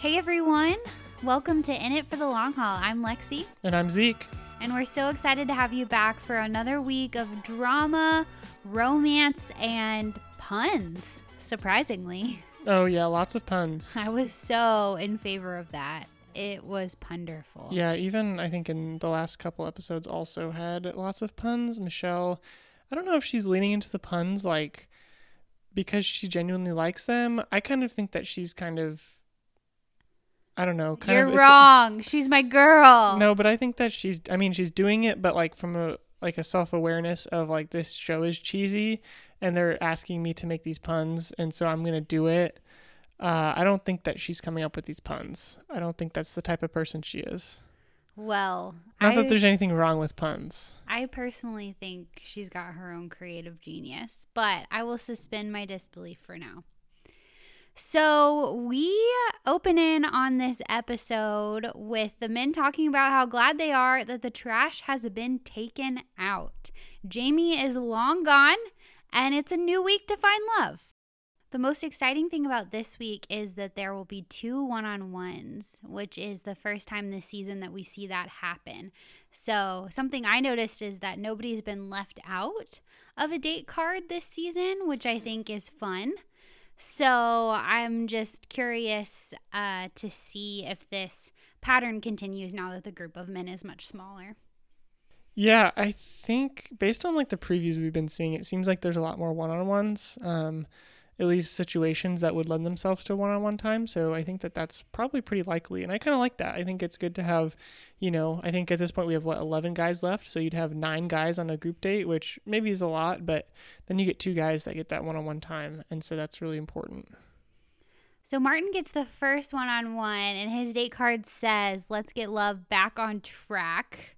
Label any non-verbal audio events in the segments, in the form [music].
Hey everyone, welcome to In It for the Long Haul. I'm Lexi, And I'm Zeke. and we're so excited to have you back for another week of drama, romance, and puns. Surprisingly, Oh, yeah, lots of puns. [laughs] I was so in favor of that. It was punderful. Yeah, even I think in the last couple episodes also had lots of puns. Michelle, I don't know if she's leaning into the puns like because she genuinely likes them. I kind of think that she's kind of I don't know, kind You're of wrong. She's my girl. No, but I think that she's I mean, she's doing it but like from a like a self-awareness of like this show is cheesy and they're asking me to make these puns and so I'm going to do it. Uh, I don't think that she's coming up with these puns. I don't think that's the type of person she is. Well, Not I, that there's anything wrong with puns. I personally think she's got her own creative genius, but I will suspend my disbelief for now. So, we open in on this episode with the men talking about how glad they are that the trash has been taken out. Jamie is long gone, and it's a new week to find love. The most exciting thing about this week is that there will be two one on ones, which is the first time this season that we see that happen. So, something I noticed is that nobody's been left out of a date card this season, which I think is fun. So, I'm just curious uh, to see if this pattern continues now that the group of men is much smaller. Yeah, I think based on like the previews we've been seeing, it seems like there's a lot more one-on-ones. Um, at least situations that would lend themselves to one-on-one time. So I think that that's probably pretty likely, and I kind of like that. I think it's good to have, you know, I think at this point we have what 11 guys left, so you'd have nine guys on a group date, which maybe is a lot, but then you get two guys that get that one-on-one time, and so that's really important. So Martin gets the first one on one, and his date card says, Let's get love back on track.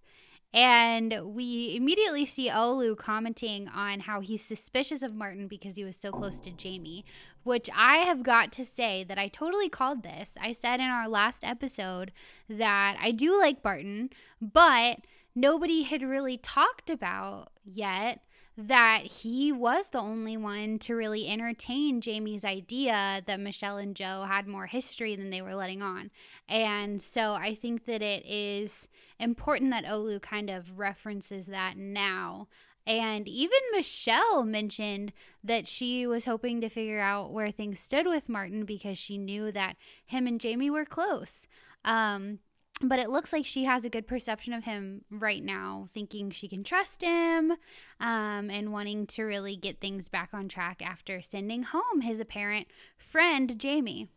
And we immediately see Olu commenting on how he's suspicious of Martin because he was so close to Jamie, which I have got to say that I totally called this. I said in our last episode that I do like Martin, but nobody had really talked about yet that he was the only one to really entertain Jamie's idea that Michelle and Joe had more history than they were letting on. And so I think that it is important that Olu kind of references that now. And even Michelle mentioned that she was hoping to figure out where things stood with Martin because she knew that him and Jamie were close. Um, but it looks like she has a good perception of him right now, thinking she can trust him um, and wanting to really get things back on track after sending home his apparent friend, Jamie.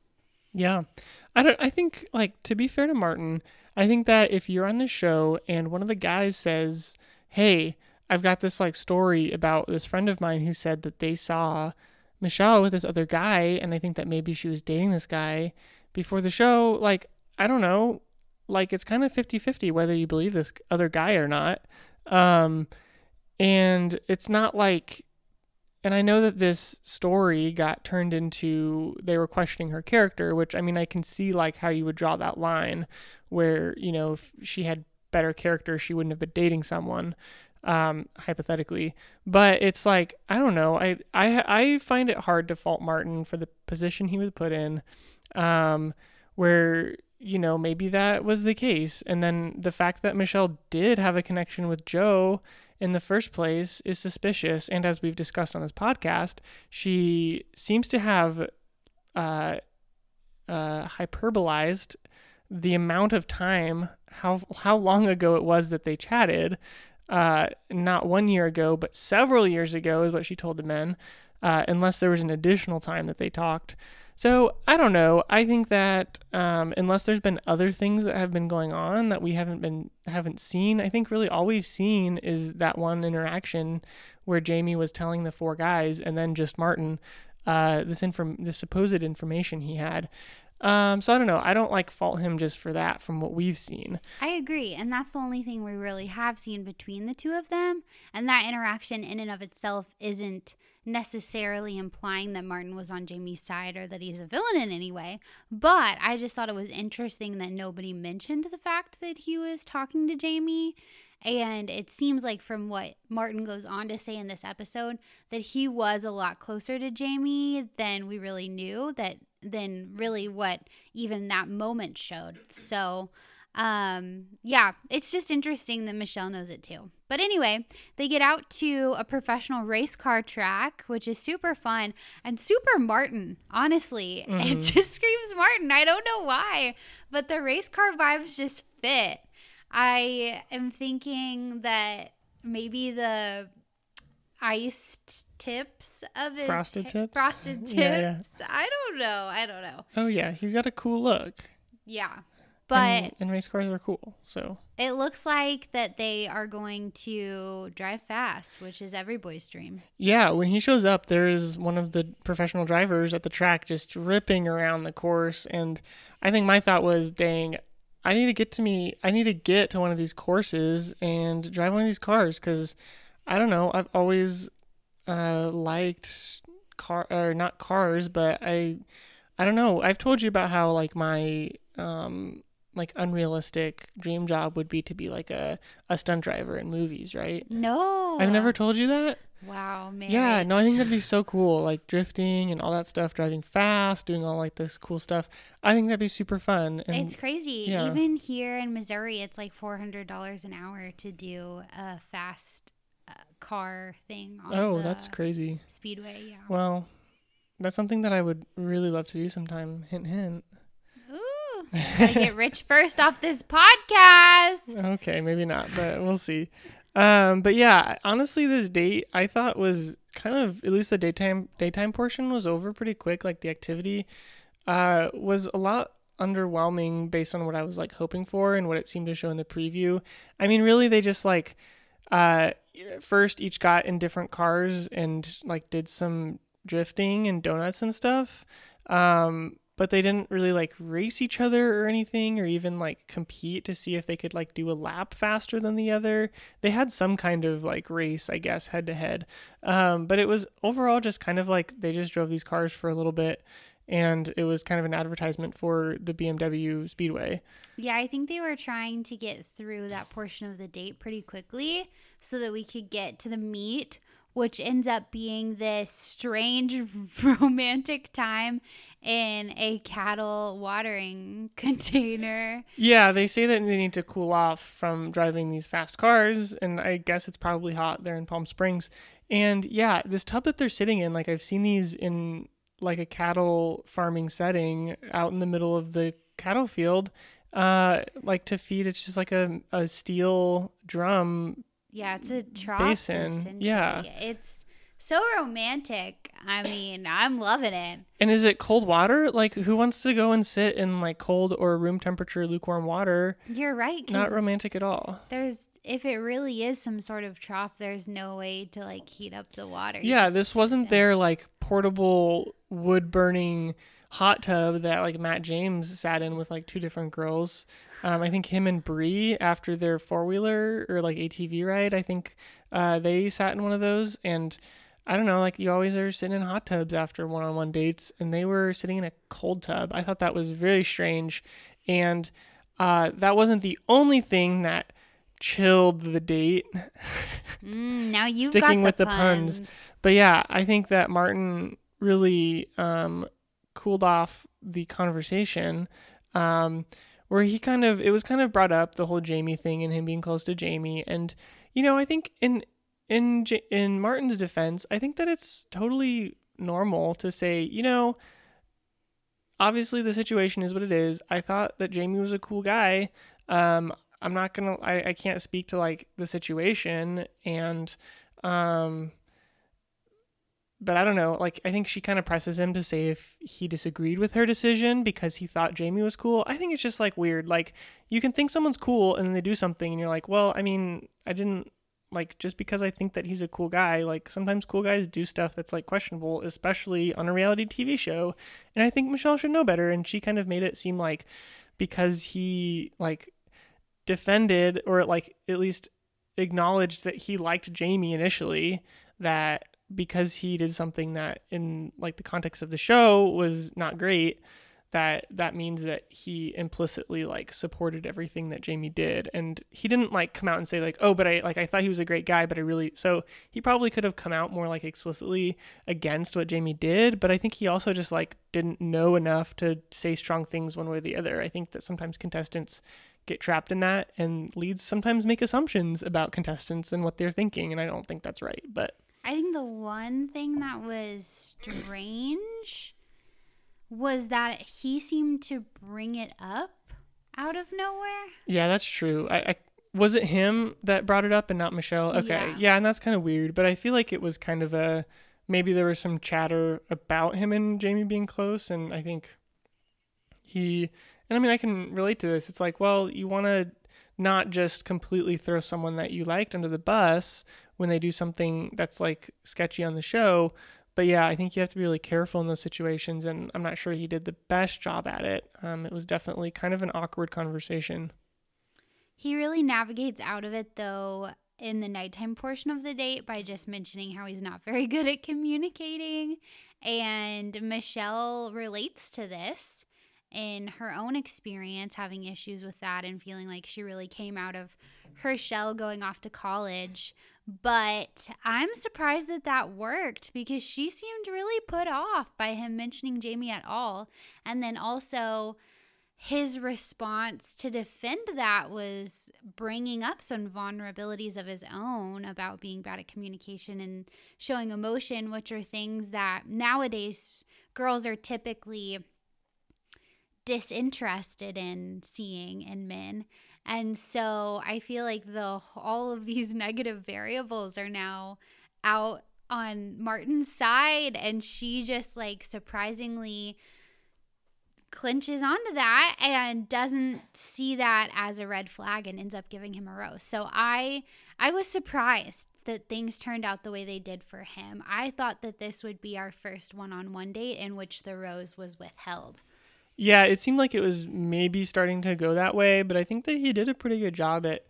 Yeah. I don't I think like to be fair to Martin, I think that if you're on the show and one of the guys says, "Hey, I've got this like story about this friend of mine who said that they saw Michelle with this other guy and I think that maybe she was dating this guy before the show, like I don't know, like it's kind of 50-50 whether you believe this other guy or not. Um and it's not like and I know that this story got turned into they were questioning her character, which I mean I can see like how you would draw that line where, you know, if she had better character, she wouldn't have been dating someone um hypothetically. But it's like I don't know. I I I find it hard to fault Martin for the position he was put in um where you know, maybe that was the case. And then the fact that Michelle did have a connection with Joe in the first place is suspicious. And as we've discussed on this podcast, she seems to have uh, uh, hyperbolized the amount of time, how how long ago it was that they chatted. Uh, not one year ago, but several years ago, is what she told the men. Uh, unless there was an additional time that they talked. So I don't know. I think that um, unless there's been other things that have been going on that we haven't been haven't seen, I think really all we've seen is that one interaction where Jamie was telling the four guys and then just Martin uh, this inform this supposed information he had. Um, so I don't know. I don't like fault him just for that from what we've seen. I agree. And that's the only thing we really have seen between the two of them. And that interaction, in and of itself, isn't necessarily implying that Martin was on Jamie's side or that he's a villain in any way. But I just thought it was interesting that nobody mentioned the fact that he was talking to Jamie. And it seems like, from what Martin goes on to say in this episode, that he was a lot closer to Jamie than we really knew. That than really what even that moment showed. So, um, yeah, it's just interesting that Michelle knows it too. But anyway, they get out to a professional race car track, which is super fun and super Martin. Honestly, [laughs] Mm-hmm. it just screams Martin. I don't know why, but the race car vibes just fit. I am thinking that maybe the iced tips of his Frosted tips? frosted tips. Yeah, yeah. I don't know. I don't know. Oh yeah, he's got a cool look. Yeah. But and, and race cars are cool. So it looks like that they are going to drive fast, which is every boy's dream. yeah, when he shows up, there's one of the professional drivers at the track just ripping around the course, and I think my thought was, dang. I need to get to me. I need to get to one of these courses and drive one of these cars because I don't know. I've always uh, liked car or not cars, but I I don't know. I've told you about how like my um like unrealistic dream job would be to be like a a stunt driver in movies, right? No. I've never told you that. Wow, man. Yeah, no, I think that'd be [laughs] so cool. Like drifting and all that stuff, driving fast, doing all like this cool stuff. I think that'd be super fun. And It's crazy. yeah. Even here in Missouri, it's like four hundred dollars an hour to do a fast uh, car thing. On oh, that's crazy. Speedway. Yeah. Well, that's something that I would really love to do sometime. Hint, hint. Gotta get rich first off this podcast. [laughs] Okay, maybe not, but we'll see. Um, but yeah, honestly, this date I thought was kind of at least the daytime daytime portion was over pretty quick. Like the activity uh, was a lot underwhelming based on what I was like hoping for and what it seemed to show in the preview. I mean, really, they just like uh, first each got in different cars and like did some drifting and donuts and stuff. Um, but they didn't really like race each other or anything or even like compete to see if they could like do a lap faster than the other. They had some kind of like race, I guess, head to head. But it was overall just kind of like they just drove these cars for a little bit and it was kind of an advertisement for the BMW Speedway. Yeah, I think they were trying to get through that portion of the date pretty quickly so that we could get to the meat, which ends up being this strange [laughs] romantic time in a cattle watering [laughs] container. Yeah, they say that they need to cool off from driving these fast cars, and I guess it's probably hot there in Palm Springs. And yeah, this tub that they're sitting in, like I've seen these in like a cattle farming setting out in the middle of the cattle field. Uh, like to feed, it's just like a, a steel drum. Yeah, it's a trough Basin, essentially. yeah. It's so romantic. I mean, I'm loving it. And is it cold water? Like, who wants to go and sit in like cold or room temperature lukewarm water? You're right. Not romantic at all. there's if it really is some sort of trough, there's no way to like heat up the water. You Yeah, this wasn't their like portable wood burning hot tub that like Matt James sat in with like two different girls. Um, I think him and Bri after their four wheeler or like ATV ride, I think uh, they sat in one of those. And I don't know, like you always are sitting in hot tubs after one on one dates, and they were sitting in a cold tub. I thought that was very strange. And uh, that wasn't the only thing that chilled the date. [laughs] Mm, now you've Sticking got with the the puns. puns. But yeah, I think that Martin really um, cooled off the conversation. Um, where he kind of it was kind of brought up the whole Jamie thing and him being close to Jamie, and you know I think in in in Martin's defense, I think that it's totally normal to say you know obviously the situation is what it is. I thought that Jamie was a cool guy. Um, I'm not gonna I, I can't speak to like the situation and um but I don't know. Like, I think she kind of presses him to say if he disagreed with her decision because he thought Jamie was cool. I think it's just like weird. Like, you can think someone's cool and then they do something and you're like, well, I mean, I didn't like just because I think that he's a cool guy. Like, sometimes cool guys do stuff that's like questionable, especially on a reality TV show. And I think Michelle should know better. And she kind of made it seem like because he like defended or like at least acknowledged that he liked Jamie initially, that because he did something that in like the context of the show was not great that that means that he implicitly like supported everything that Jamie did. And he didn't like come out and say like oh but I like I thought he was a great guy but I really so he probably could have come out more like explicitly against what Jamie did but I think he also just like didn't know enough to say strong things one way or the other. I think that sometimes contestants get trapped in that and leads sometimes make assumptions about contestants and what they're thinking and I don't think that's right but I think the one thing that was strange was that he seemed to bring it up out of nowhere. Yeah, that's true. I, I was it him that brought it up and not Michelle. Okay, yeah, Yeah. and that's kind of weird. But I feel like it was kind of a maybe there was some chatter about him and Jamie being close, and I think he and I mean I can relate to this. It's like, well, you want to not just completely throw someone that you liked under the bus when they do something that's like sketchy on the show. But yeah, I think you have to be really careful in those situations, and I'm not sure he did the best job at it. Um, it was definitely kind of an awkward conversation. He really navigates out of it though in the nighttime portion of the date by just mentioning how he's not very [laughs] good at communicating. And Michelle relates to this in her own experience, having issues with that and feeling like she really came out of her shell going off to college. But I'm surprised that that worked because she seemed really put off by him mentioning Jamie at all. And then also, his response to defend that was bringing up some vulnerabilities of his own about being bad at communication and showing emotion, which are things that nowadays girls are typically disinterested in seeing in men. And so I feel like the all of these [laughs] negative variables are now out on Martin's side and she just like surprisingly clinches onto that and doesn't see that as a red flag and ends up giving him a rose. So I I was surprised that things turned out the way they did for him. I thought that this would be our first one-on-one date in which the rose was withheld. Yeah, it seemed like it was maybe starting to go that way, but I think that he did a pretty good job at,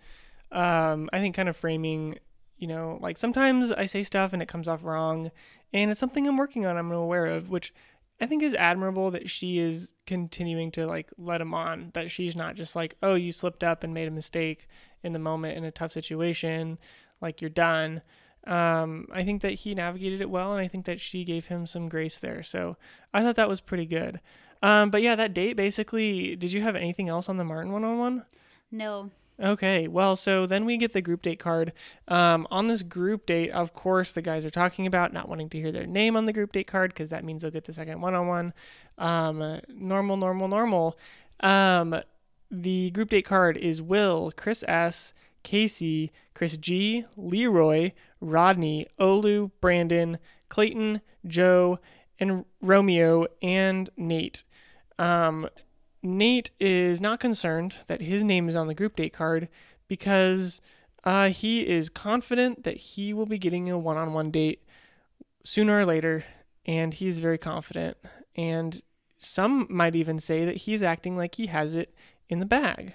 um, I think, kind of framing. You know, like sometimes I say stuff and it comes off wrong, and it's something I'm working on. I'm aware of, which I think is admirable that she is continuing to like let him on. That she's not just like, oh, you slipped up and made a mistake in the moment in a tough situation, like you're done. Um, I think that he navigated it well, and I think that she gave him some grace there. So I thought that was pretty good. Um, but yeah, that date basically. Did you have anything else on the Martin one on one? No. Okay, well, so then we get the group date card. Um, on this group date, of course, the guys are talking about not wanting to hear their name on the group date card because that means they'll get the second one on one. Normal, normal, normal. Um, the group date card is Will, Chris S., Casey, Chris G, Leroy, Rodney, Olu, Brandon, Clayton, Joe, and Romeo and Nate. Um, Nate is not concerned that his name is on the group date card because uh, he is confident that he will be getting a one on one date sooner or later, and he is very confident. And some might even say that he's acting like he has it in the bag.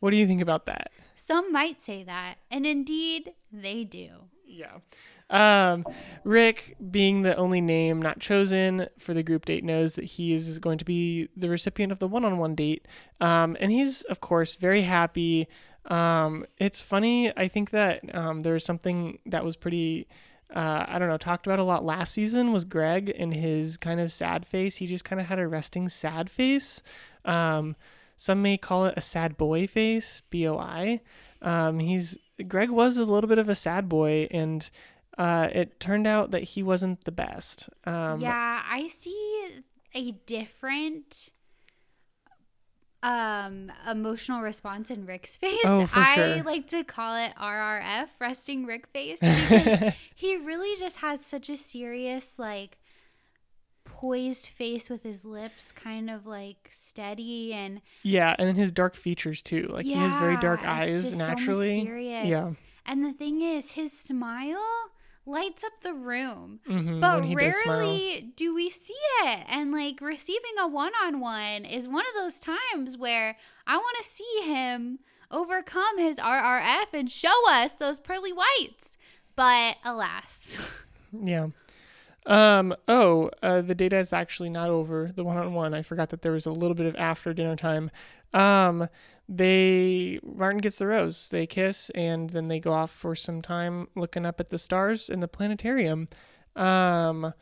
What do you think about that? Some might say that, and indeed they do. Yeah. Um, Rick, being the only name not chosen for the group date, knows that he is going to be the recipient of the one on one date. Um, and he's, of course, very happy. Um, it's funny. I think that um, there's something that was pretty. Uh, I don't know, talked about a lot last season was Greg and his kind of sad face. He just kind of had a resting sad face. Um, some may call it a sad boy face, B O I. Um, he's Greg was a little bit of a sad boy, and uh, it turned out that he wasn't the best. Um, yeah, I see a different um emotional response in Rick's [laughs] face. Oh, for I sure. like to call it RRF, resting Rick face, [laughs] because he really just has such a serious like poised face with his lips kind of like steady and Yeah, and then his dark features too. Like he has very dark eyes just so naturally. Yeah. And the thing is, his smile lights up the room. Mhm, But when he does smile. rarely do we see it. And like receiving a one on one is one of those times where I want to see him overcome his RRF and show us those pearly whites. But alas, [laughs] Yeah. Um. Oh, uh, the data is actually not over. The one-on-one. I forgot that there was a little bit of after dinner time. Um. They Martin gets the rose. They kiss, and then they go off for some time looking up at the stars in the planetarium. Um.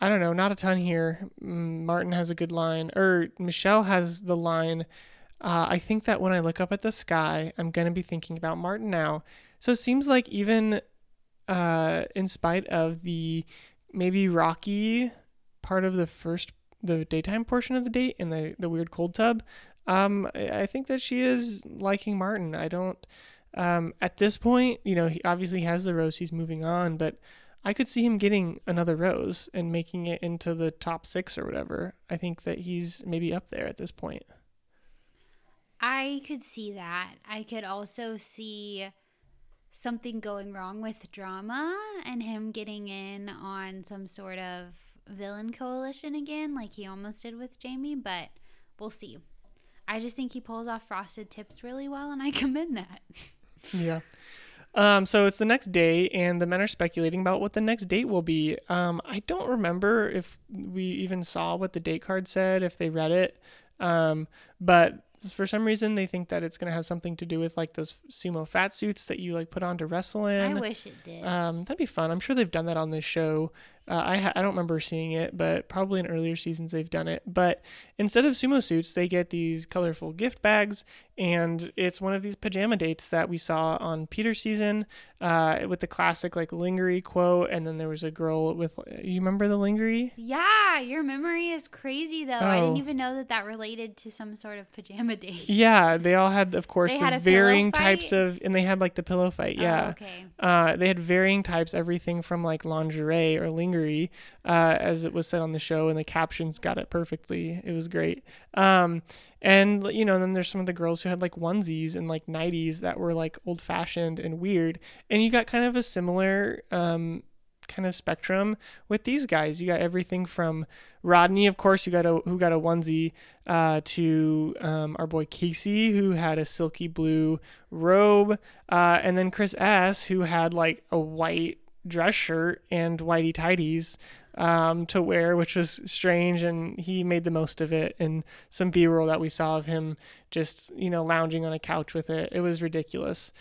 I don't know. Not a ton here. Martin has a good line, or Michelle has the line. Uh, I think that when I look up at the sky, I'm gonna be thinking about Martin now. So it seems like even uh, in spite of the maybe rocky part of the first the daytime portion of the date and the the weird cold tub um i think that she is liking martin i don't um at this point you know he obviously has the rose he's moving on but i could see him getting another rose and making it into the top six or whatever i think that he's maybe up there at this point I could see that. I could also see something going wrong with drama and him getting in on some sort of villain coalition again, like he almost did with Jamie, but we'll see. I just think he pulls off frosted tips really well, and I [laughs] commend that. yeah. Um, so it's the next day, and the men are speculating about what the next date will be. Um, I don't remember if we even saw what the date card said, if they read it. Um, but for some reason they think that it's going to have something to do with like those sumo fat suits that you like put on to wrestle in. I wish it did. Um, that'd be fun. I'm sure they've done that on this show. Uh, I ha- I don't remember seeing it, but probably in earlier seasons they've done it. But instead of sumo suits, they get these colorful gift bags, and it's one of these pajama dates that we saw on Peter's season, uh, with the classic like lingerie quote, and then there was a girl with you remember the lingerie? Yeah, your memory is crazy though. I didn't even know that that related to some sort of pajama date. Yeah, they all had, of course, they the varying types of, and they had like the pillow fight. Yeah, oh, okay. Uh, they had varying types, everything from like lingerie or lingerie uh, as it was said on the show, and the captions got it perfectly. It was great. Um, and you know, then there's some of the girls who had like onesies and like nighties that were like old fashioned and weird, and you got kind of a similar um, kind of spectrum with these guys. You got everything from Rodney, of course, you got a who got a onesie, uh, to um, our boy Casey, who had a silky blue robe, uh, and then Chris S, who had like a white dress shirt and whitey tidies um, to wear, which was strange, and he made the most of it. And some B-roll that we saw of him just you know lounging on a couch with it, it was ridiculous.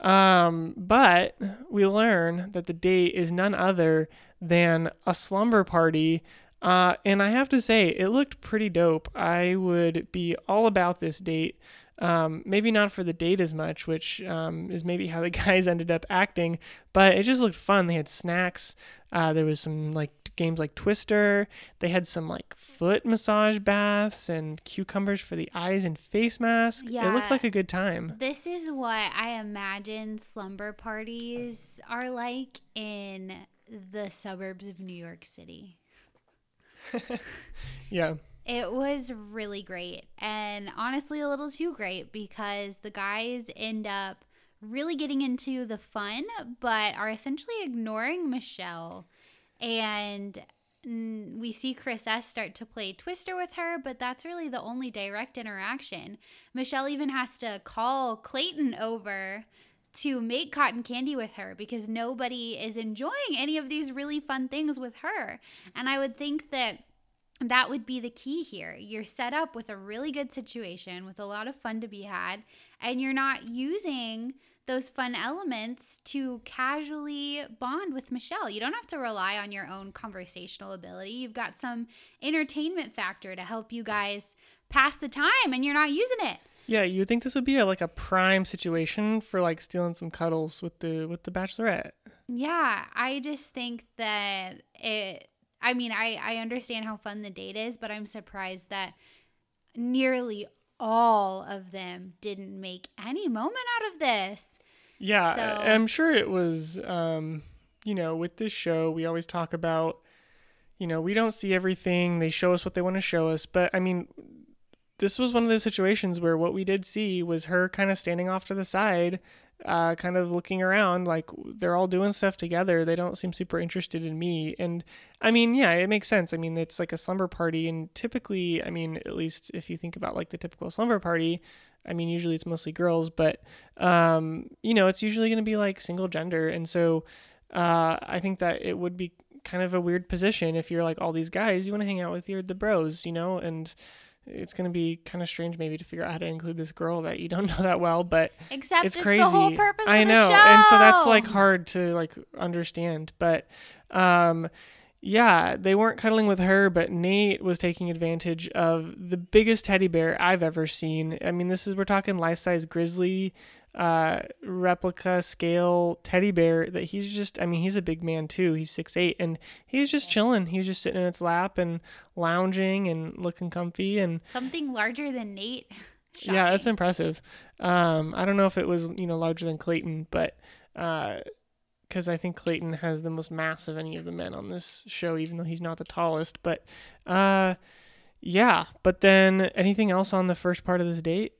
Um, but we learn that the date is none other than a slumber party. Uh, and I have to say, it looked pretty dope. I would be all about this date. Um, maybe not for the date as much, which um, is maybe how the [laughs] guys ended up acting, but it just looked fun. They had snacks. Uh, there was some like games like Twister. They had some like foot massage baths and cucumbers for the eyes and face mask. Yeah, it looked like a good time. This is what I imagine slumber parties are like in the suburbs of New York City. [laughs] yeah. It was really great and honestly a little too great because the guys end up really getting into the fun but are essentially ignoring Michelle. And we see Chris S start to play Twister with her, but that's really the only direct interaction. Michelle even has to call Clayton over to make cotton candy with her because nobody is enjoying any of these really fun things with her. And I would think that that would be the key here. You're set up with a really good situation with a lot of fun to be had, and you're not using those fun elements to casually bond with Michelle. You don't have to rely on your own conversational ability. You've got some entertainment factor to help you guys pass the time, and you're not using it. Yeah, you would think this would be a, like a prime situation for like stealing some cuddles with the with the bachelorette. Yeah, I just think that it I mean, I, I understand how fun the date is, but I'm surprised that nearly all of them didn't make any moment out of this. Yeah, so. I'm sure it was, um, you know, with this show, we always talk about, you know, we don't see everything. They show us what they want to show us. But I mean, this was one of those situations where what we did see was her kind of standing off to the side uh, kind of looking around like they're all doing stuff together. They don't seem super interested in me. And I mean, yeah, it makes sense. I mean, it's like a slumber party. And typically, I mean, at least if you think about like the typical slumber party, I mean, usually it's mostly girls, but, um, you know, it's usually going to be like single gender. And so uh, I think that it would be kind of a weird position if you're like all these guys you want to hang out with your the bros you know and it's going to be kind of strange maybe to figure out how to include this girl that you don't [laughs] know that well but Except it's it's, crazy the whole purpose i of the know and so that's like hard to like understand but um yeah they weren't cuddling with her but nate was taking advantage of the biggest teddy bear i've ever seen. I mean this is we're talking life-size grizzly uh replica scale teddy bear that he's just i mean he's a big man too he's six eight and he's just chilling he's just sitting in its lap and lounging and looking comfy and Something larger than Nate. [laughs] yeah, that's impressive. Um, I don't know if it was you know larger than Clayton, but because I think Clayton has the most mass of any of the men on this show, even though he's not the tallest. But uh, yeah. But then anything else on the first part of this date?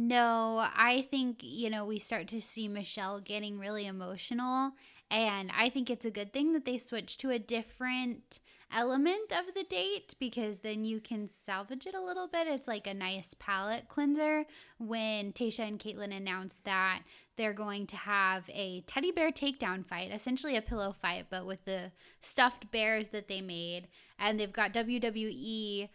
No, I think, you know, we start to see Michelle getting really emotional. And I think it's a good thing that they switch to a different element of the date because then you can salvage it a little bit. It's like a nice palate cleanser when Tayshia and Kaitlyn announced that they're going to have a teddy bear takedown fight, essentially a pillow fight, but with the stuffed bears that they made. And they've got WWE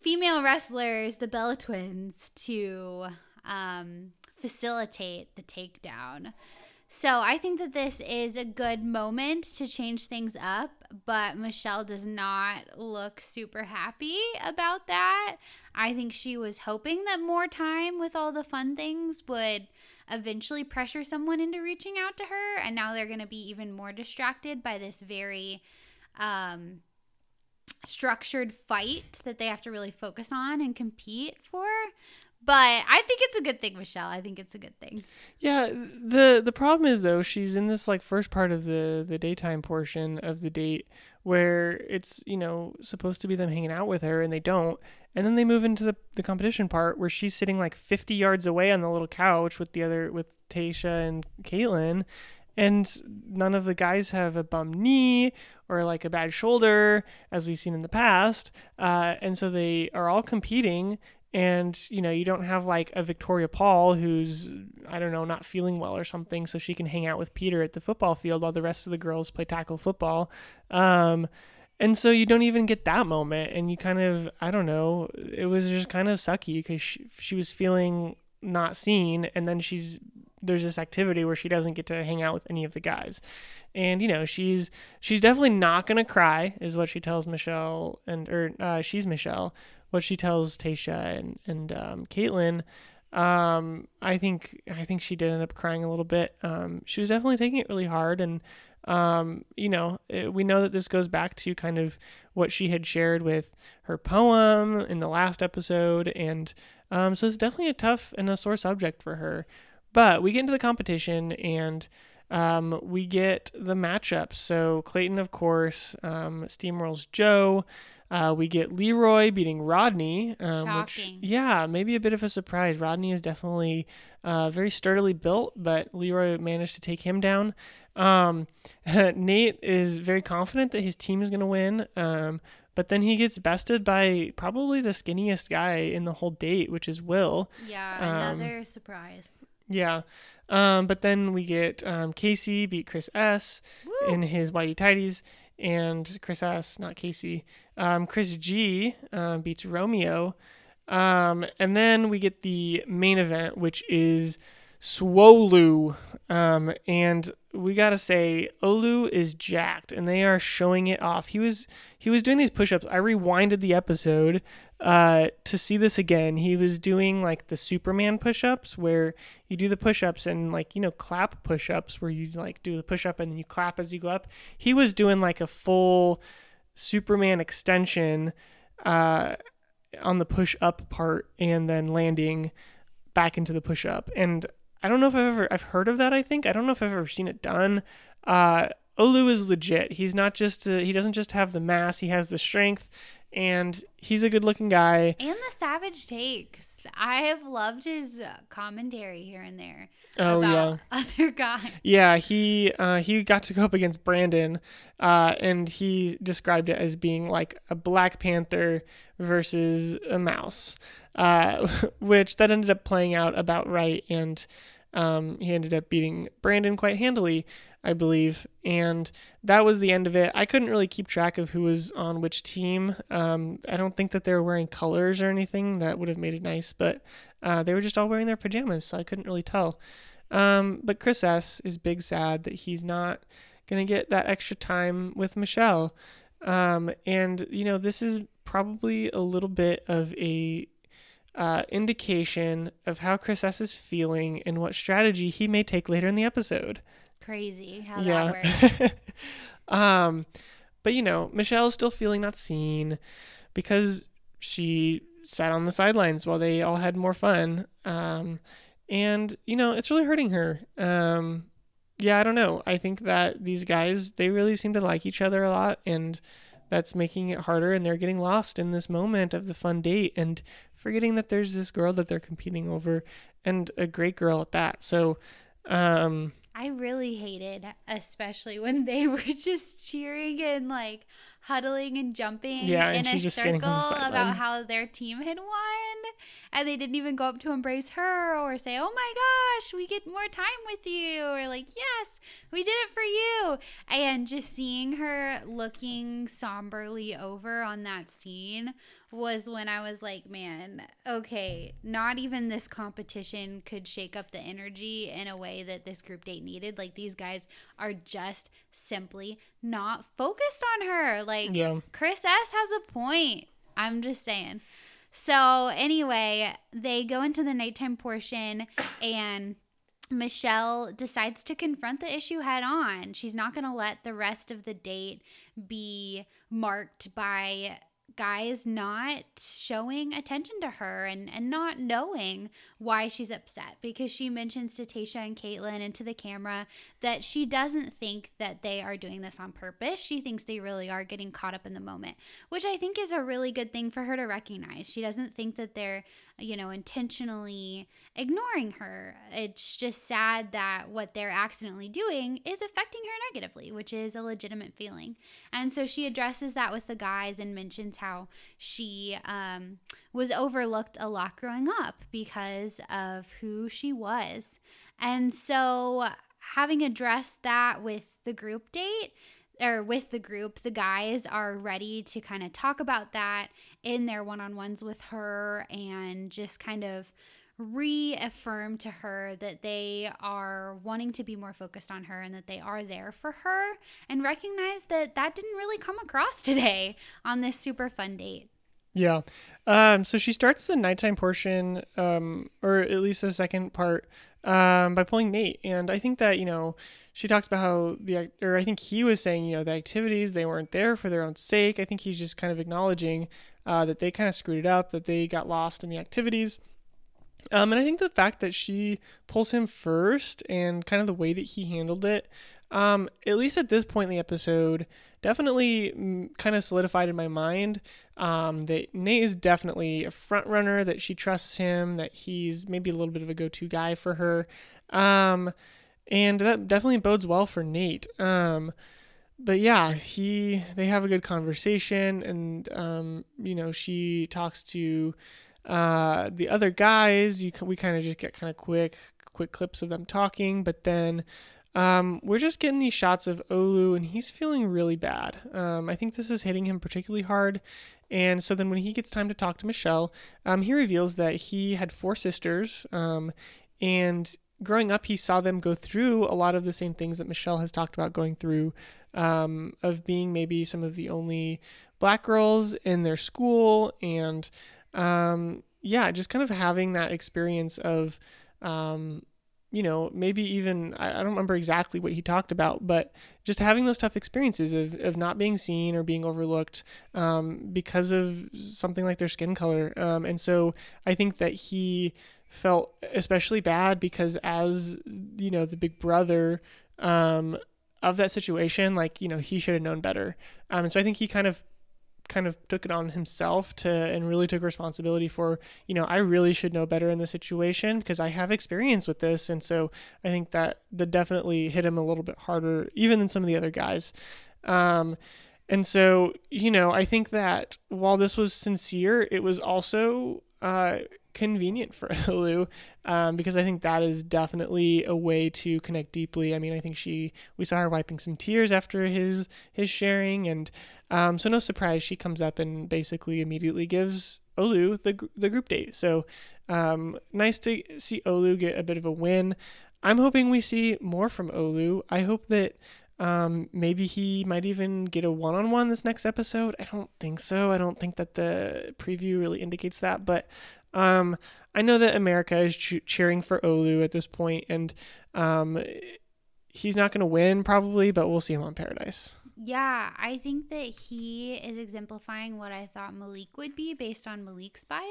female wrestlers, the Bella Twins, to um, facilitate the takedown. So I think that this is a good moment to change things up, but Michelle does not look super happy about that. I think she was hoping that more time with all the fun things would eventually pressure someone into reaching out to her, and now they're going to be even more distracted by this very um, structured fight that they have to really focus on and compete for. But I think it's a good thing, Michelle. I think it's a good thing. Yeah, the the problem is though she's in this like first part of the the daytime portion of the date where it's you know supposed to be them hanging out with her and they don't, and then they move into the the competition part where she's sitting like 50 yards away on the little couch with the other with Tayshia and Kaitlyn, and none of the guys have a bum knee or like a bad shoulder as we've seen in the past, uh, and so they are all competing and you know you don't have like a Victoria Paul who's I don't know not feeling well or something so she can hang out with Peter at the football field while the rest of the girls play tackle football. Um and so you don't even get that moment and you kind of I don't know it was just kind of sucky because she, she was feeling not seen and then she's there's this activity where she doesn't get to hang out with any of the guys. And you know she's she's definitely not gonna cry is what she tells michelle and or uh, she's michelle what she tells tayshia and and um, kaitlyn um, i think i think she did end up crying a little bit um, she was definitely taking it really hard and um, you know it, we know that this goes back to kind of what she had shared with her poem in the last episode and um, so it's definitely a tough and a sore subject for her but we get into the competition and um, we get the matchups. So Clayton, of course, um, steamrolls Joe. Uh, we get Leroy beating Rodney. Um. Which, yeah, maybe a bit of a surprise. Rodney is definitely uh, very sturdily built, but Leroy managed to take him down. Um, [laughs] Nate is very confident that his team is going to win. Um, but then he gets bested by probably the skinniest guy in the whole date, which is Will. Yeah, Um, another surprise. Yeah. Um, but then we get um, Casey beat Chris S Woo. in his Whitey Tidies, and Chris S, not Casey. Um, Chris G um, beats Romeo. Um, and then we get the main event, which is Swolu. Um, and we gotta say, Olu is jacked, and they are showing it off. He was he was doing these push-ups. I rewinded the episode uh, to see this again. He was doing like the Superman push-ups, where you do the push-ups and like you know clap push-ups, where you like do the push-up and then you clap as you go up. He was doing like a full Superman extension uh, on the push-up part, and then landing back into the push-up. And I don't know if I've ever I've heard of that. I think I don't know if I've ever seen it done. Uh, Olu is legit. He's not just uh he doesn't just have the mass. He has the strength, and he's a good-looking guy. And the savage takes. I have loved his uh, commentary here and there Oh yeah. [laughs] other guys. Yeah, he uh, he got to go up against Brandon, uh, and he described it as being like a Black Panther versus a mouse, uh, [laughs] which that ended up playing out about right, and um, he ended up beating Brandon quite handily. I believe. And that was the end of it. I couldn't really keep track of who was on which team. Um, I don't think that they were wearing colors or anything. That would have made it nice, but uh, they were just all wearing their pajamas, so I couldn't really tell. Um, but Chris S is big sad that he's not going to get that extra time with Michelle. Um, and, you know, this is probably a little bit of a uh, indication of how Chris S is feeling and what strategy he may take later in the episode crazy how yeah. that works. [laughs] um, but you know, Michelle's still feeling not seen because she sat on the sidelines while they all had more fun. Um, and you know, it's really hurting her. Um, yeah, I don't know. I think that these guys they really seem to like each other a lot, and that's making it harder. And they're getting lost in this moment of the fun date and forgetting that there's this girl that they're competing over, and a great girl at that. So, um, I really hated, especially when [laughs] they were just cheering and like huddling and jumping yeah, and in a circle about how their team had won. And they didn't even go up to embrace her or say, Oh my gosh, we get more time with you. Or like, Yes, we did it for you. And just seeing her looking somberly over on that scene was when I was like, man, okay, not even this competition could shake up the energy in a way that this group date needed. Like these guys are just simply not focused on her. Like yeah. Chris S has a point. I'm just saying. So anyway, they go into the nighttime portion and Michelle decides to confront the issue head on. She's not going to let the rest of the date be marked by guys not showing attention to her and, and not knowing why she's upset because she mentions to Tayshia and Kaitlyn and to the camera that she doesn't think that they are doing this on purpose. She thinks they really are getting caught up in the moment, which I think is a really good thing for her to recognize. She doesn't think that they're, you know, intentionally ignoring her. It's just sad that what they're accidentally doing is affecting her negatively, which is a legitimate feeling. And so she addresses that with the guys and mentions how she um, was overlooked a lot growing up because of who she was. And so, having addressed that with the group date, or with the group, the guys are ready to kind of talk about that in their one on ones with her and just kind of reaffirm to her that they are wanting to be more focused on her and that they are there for her and recognize that that didn't really come across [laughs] today on this super fun date. Yeah. Um, so she starts the nighttime portion, um, or at least the second part, um, by pulling Nate. And I think that, you know, she talks about how the, or I think he was saying, you know, the activities, they weren't there for their own sake. I think he's just kind of acknowledging uh, that they kind of screwed it up, that they got lost in the activities. Um, and I think the fact that she pulls him first and kind of the way that he handled it, um, at least at this point in the episode, definitely mm, kind of solidified in my mind um, that Nate is definitely a front runner, that she trusts him, that he's maybe a little bit of a go to guy for her. Um, and that definitely bodes well for Nate. But yeah, he they have a good conversation, and um, you know she talks to uh, the other guys. You we kind of just get kind of quick quick clips of them talking, but then um, we're just getting these shots of Olu, and he's feeling really bad. Um, I think this is hitting him particularly hard. And so then when he gets time to talk to Michelle, um, he reveals that he had four sisters. Um, and growing up, he saw them go through a lot of the same things that Michelle has talked about going through um, of being maybe some of the only black girls in their school. And um, yeah, just kind of having that experience of um, you know, maybe even, I, don't remember exactly what he talked about, but just having those tough experiences of, of not being seen or being overlooked um, because of something like their skin color. Um, and so I think that he felt especially bad because as, you know, the big brother um, of that situation, like, you know, he should have known better. Um, and so I think he kind of kind of took it on himself to and really took responsibility for you know I really should know better in this situation because I have experience with this and so I think that that definitely hit him a little bit harder even than some of the other guys um, and so you know I think that while this was sincere it was also uh, convenient for [laughs] Olu um, because I think that is definitely a way to connect deeply. I mean, I think she we saw her wiping some tears after his his sharing, and um, so no surprise she comes up and basically immediately gives Olu the the group date. So um, nice to see Olu get a bit of a win. I'm hoping we see more from Olu. I hope that um, maybe he might even get a one on one this next episode. I don't think so. I don't think that the preview really indicates that. But um, I know that America is ch- cheering for Olu at this point, and um, he's not going to win probably, but we'll see him on Paradise. Yeah, I think that he is exemplifying what I thought Malik would be based on Malik's bio.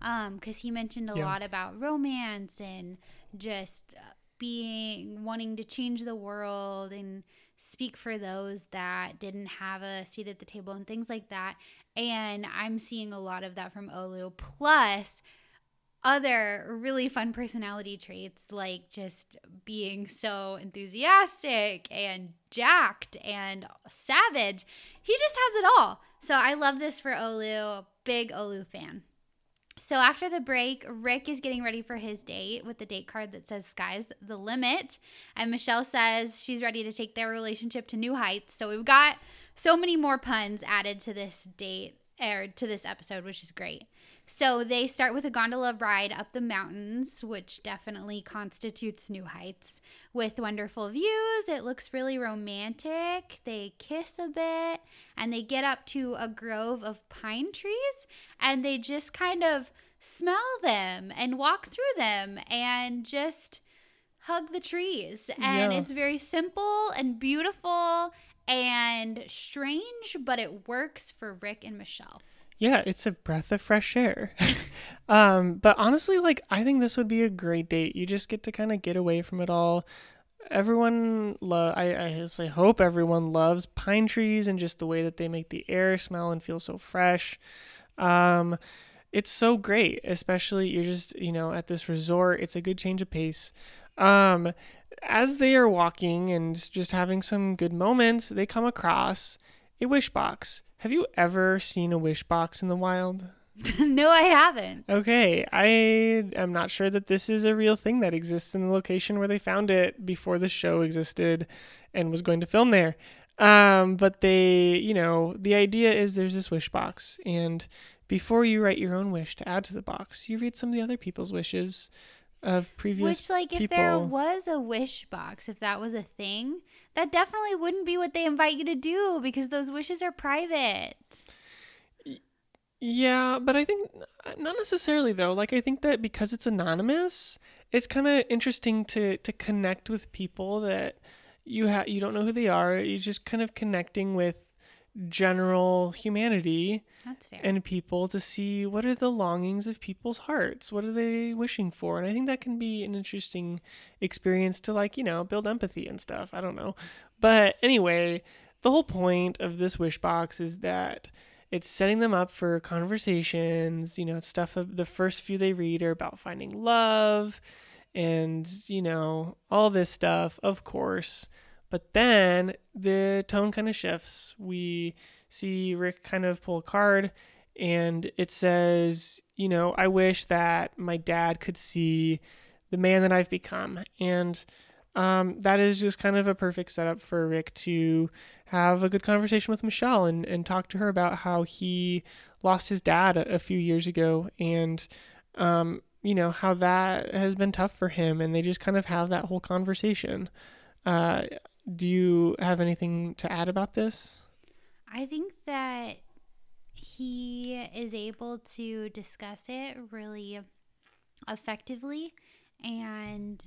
Um, because he mentioned a Yeah. lot about romance and just uh, being wanting to change the world and speak for those that didn't have a seat at the table and things like that. And I'm seeing a lot of that from Olu. Plus, other really fun personality traits like just being so enthusiastic and jacked and savage. He just has it all. So I love this for Olu. Big Olu fan. So after the break, Rick is getting ready for his date with the date card that says sky's the limit. And Michelle says she's ready to take their relationship to new heights. So we've got so many more puns added to this date or to this episode, which is great. So they start with a gondola ride up the mountains, which definitely constitutes New Heights, with wonderful views. It looks really romantic. They kiss a bit and they get up to a grove of pine trees and they just kind of smell them and walk through them and just hug the trees. And Yeah. it's very simple and beautiful and strange, but it works for Rick and Michelle. Yeah, it's a breath of fresh air. [laughs] um, but honestly, like I think this would be a great date. You just get to kind of get away from it all. Everyone love. I I I hope everyone loves pine trees and just the way that they make the air smell and feel so fresh. Um, it's so great, especially you're just you know at this resort. It's a good change of pace. Um, as they are walking and just having some good moments, they come across a wish box. Have you ever seen a wish box in the wild? [laughs] no, I haven't. Okay, I am not sure that this is a real thing that exists in the location where they found it before the show existed and was going to film there. Um, but they, you know, the idea is there's this wish box, and before you write your own wish to add to the box, you read some of the other people's wishes of previous Which, like, if there was a wish box, if that was a thing, that definitely wouldn't be what they invite you to do because those wishes are private. Yeah, but I think not necessarily though. Like I think that because it's anonymous, it's kind of interesting to to connect with people that you have you don't know who they are. You're just kind of connecting with general humanity and people to see what are the longings of people's hearts. What are they wishing for? And I think that can be an interesting experience to like, you know, build empathy and stuff. I don't know. But anyway, the whole point of this wish box is that it's setting them up for conversations, you know, it's stuff of the first few they read are about finding love and, you know, all this stuff, of course. But then the tone kind of shifts. We see Rick kind of pull a card and it says, you know, I wish that my dad could see the man that I've become. And um, that is just kind of a perfect setup for Rick to have a good conversation with Michelle and, and talk to her about how he lost his dad a, a few years ago and, um, you know, how that has been tough for him. And they just kind of have that whole conversation. Uh, do you have anything to add about this? I think that he is able to discuss it really effectively and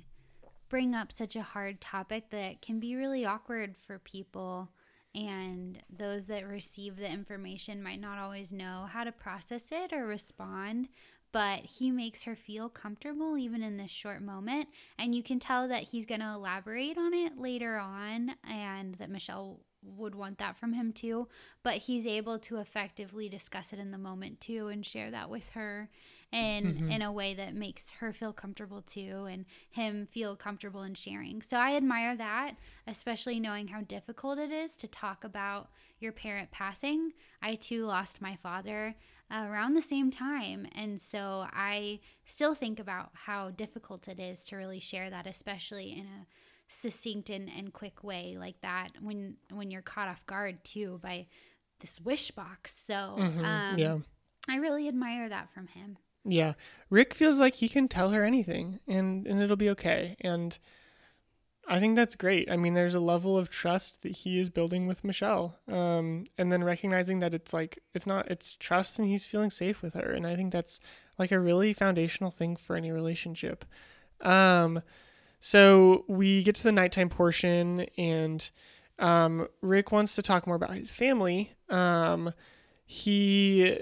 bring up such a hard topic that can be really awkward for people and those that receive the information might not always know how to process it or respond but he makes her feel comfortable even in this short moment and you can tell that he's going to elaborate on it later on and that Michelle would want that from him too but he's able to effectively discuss it in the moment too and share that with her and Mhm. in a way that makes her feel comfortable too and him feel comfortable in sharing so i admire that especially knowing how difficult it is to talk about your parent passing. I too lost my father around the same time. And so I still think about how difficult it is to really share that, especially in a succinct and, and quick way like that when when you're caught off guard too by this wish box. So Mhm, um, yeah. I really admire that from him. Yeah. Rick feels like he can tell her anything and, and it'll be okay. And I think that's great. I mean, there's a level of trust that he is building with Michelle. Um, and then recognizing that it's like, it's not, it's trust and he's feeling safe with her. And I think that's like a really foundational thing for any relationship. Um, so we get to the nighttime portion and um, Rick wants to talk more about his family. Um, he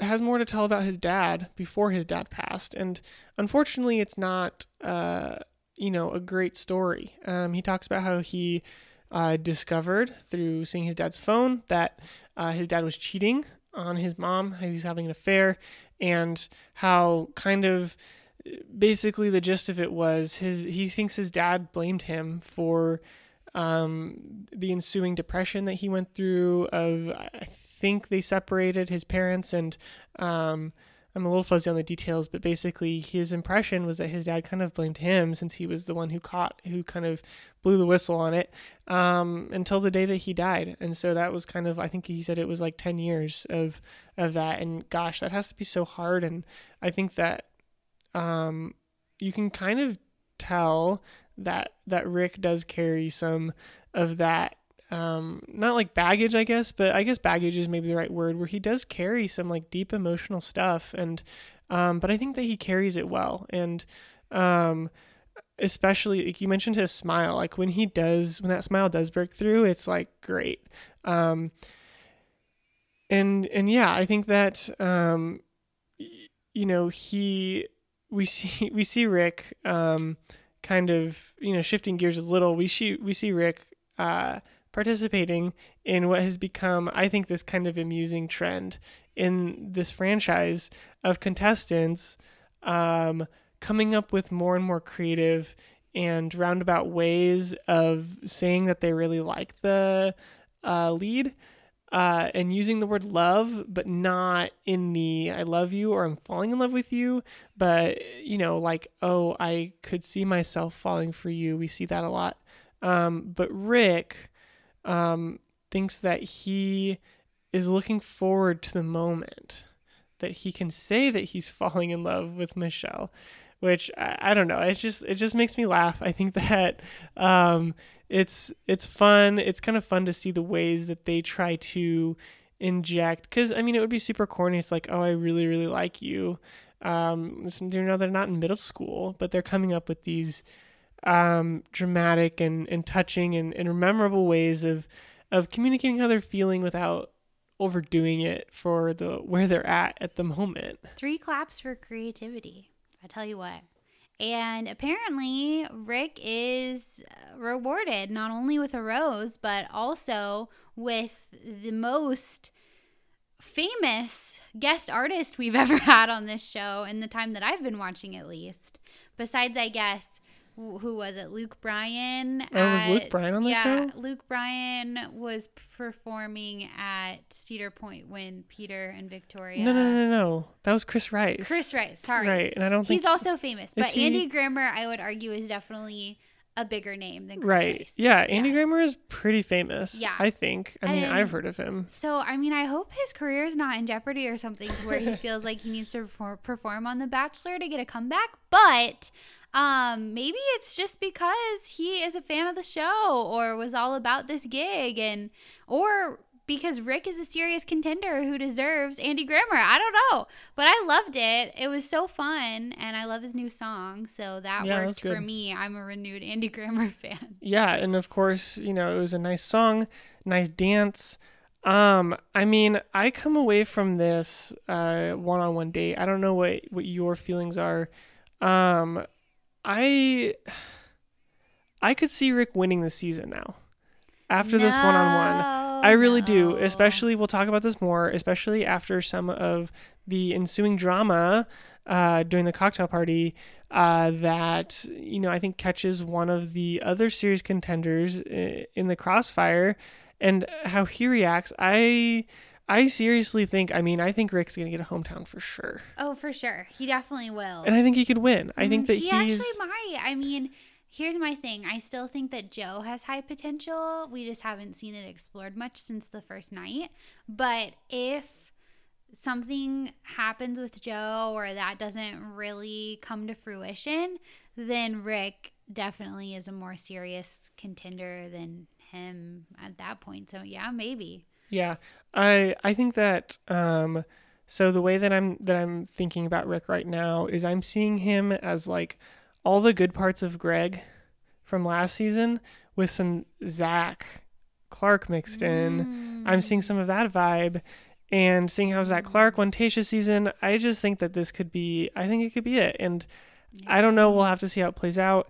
has more to tell about his dad before his dad passed, and unfortunately, it's not uh, you know a great story. Um, he talks about how he uh, discovered through seeing his dad's phone that uh, his dad was cheating on his mom, he was having an affair, and how kind of basically the gist of it was his he thinks his dad blamed him for um, the ensuing depression that he went through of I think they separated his parents and um, I'm a little fuzzy on the details, but basically his impression was that his dad kind of blamed him since he was the one who caught, who kind of blew the whistle on it um, until the day that he died. And so that was kind of, I think he said it was like 10 years of, of that. And gosh, that has to be so hard. And I think that um, you can kind of tell that, that Rick does carry some of that um, not like baggage, I guess, but I guess baggage is maybe the right word, where he does carry some like deep emotional stuff, and um, but I think that he carries it well, and um, especially like you mentioned his smile, like when he does, when that smile does break through, it's like great, um, and and yeah, I think that um, y- you know he we [laughs] see we see Rick um, kind of you know shifting gears a little. We see we see Rick. Uh, participating in what has become, I think, this kind of amusing trend in this franchise of contestants um, coming up with more and more creative and roundabout ways of saying that they really like the uh, lead. Uh, and using the word love, but not in the I love you or I'm falling in love with you, but you know, like, oh, I could see myself falling for you. We see that a lot. Um, but Rick, um, thinks that he is looking forward to the moment that he can say that he's [laughs] falling in love with Michelle, which I, I don't know. It's just it just makes me laugh. I think [laughs] that um, it's it's fun. It's kind of fun to see the ways that they try to inject. Because I mean, it would be super corny. It's like, oh, I really really like you. Um, you know, they're not in middle school, but they're coming up with these um, dramatic and, and touching and, and memorable ways of of communicating how they're feeling without overdoing it for the where they're at at the moment. Three claps for creativity. I tell you what. And apparently, Rick is rewarded not only with a rose, but also with the most famous guest artist we've [laughs] ever had on this show in the time that I've been watching, at least. Besides, I guess, who was it? Luke Bryan. Oh, was Luke Bryan on the yeah, show? Luke Bryan was performing at Cedar Point when Peter and Victoria. No, no, no, no. That was Chris Rice. Chris Rice, sorry. Right, and I don't think He's also famous, but he- Andy Grammer, I would argue, is definitely a bigger name than Chris right. Rice. Yeah, Andy Yes. Grammer is pretty famous. Yeah. I think. I mean, And- I've heard of him. So, I mean, I hope his career is not in jeopardy or something to where he [laughs] feels like he needs to perform on The Bachelor to get a comeback. But um, maybe it's just because he is a fan of the show or was all about this gig, and or because Rick is a serious contender who deserves Andy Grammer. I don't know, but I loved it. It was so fun, and I love his new song, so that Yeah, worked for me. I'm a renewed Andy Grammer [laughs] fan. Yeah, and of course, you know, it was a nice song, nice dance. Um, I mean, I come away from this uh one-on-one date. I don't know what what your feelings are. Um, I I could see Rick winning the season now. After this one-on-one. I really do. Especially, we'll talk about this more, especially after some of the ensuing drama uh, during the cocktail party uh, that, you know, I think catches one of the other series contenders in the crossfire. and how he reacts, I I seriously think. I mean, I think Rick's gonna get a hometown for sure, Oh, for sure. He definitely will. and I think he could win. I think Mm, that he he's. actually might. I mean, here's my thing. I still think that Joe has high potential. We just haven't seen it explored much since the first night. But if something happens with Joe or that doesn't really come to fruition, then Rick definitely is a more serious contender than him at that point. So yeah, maybe. Yeah, I I think that um, so the way that I'm that I'm thinking about Rick right now is I'm seeing him as like all the good parts of Greg from last season with some Zac Clark mixed in. I'm seeing some of that vibe. And seeing how Zac Clark won Tayshia's season, I just think that this could be. I think it could be it. And I don't know. We'll have to see how it plays out.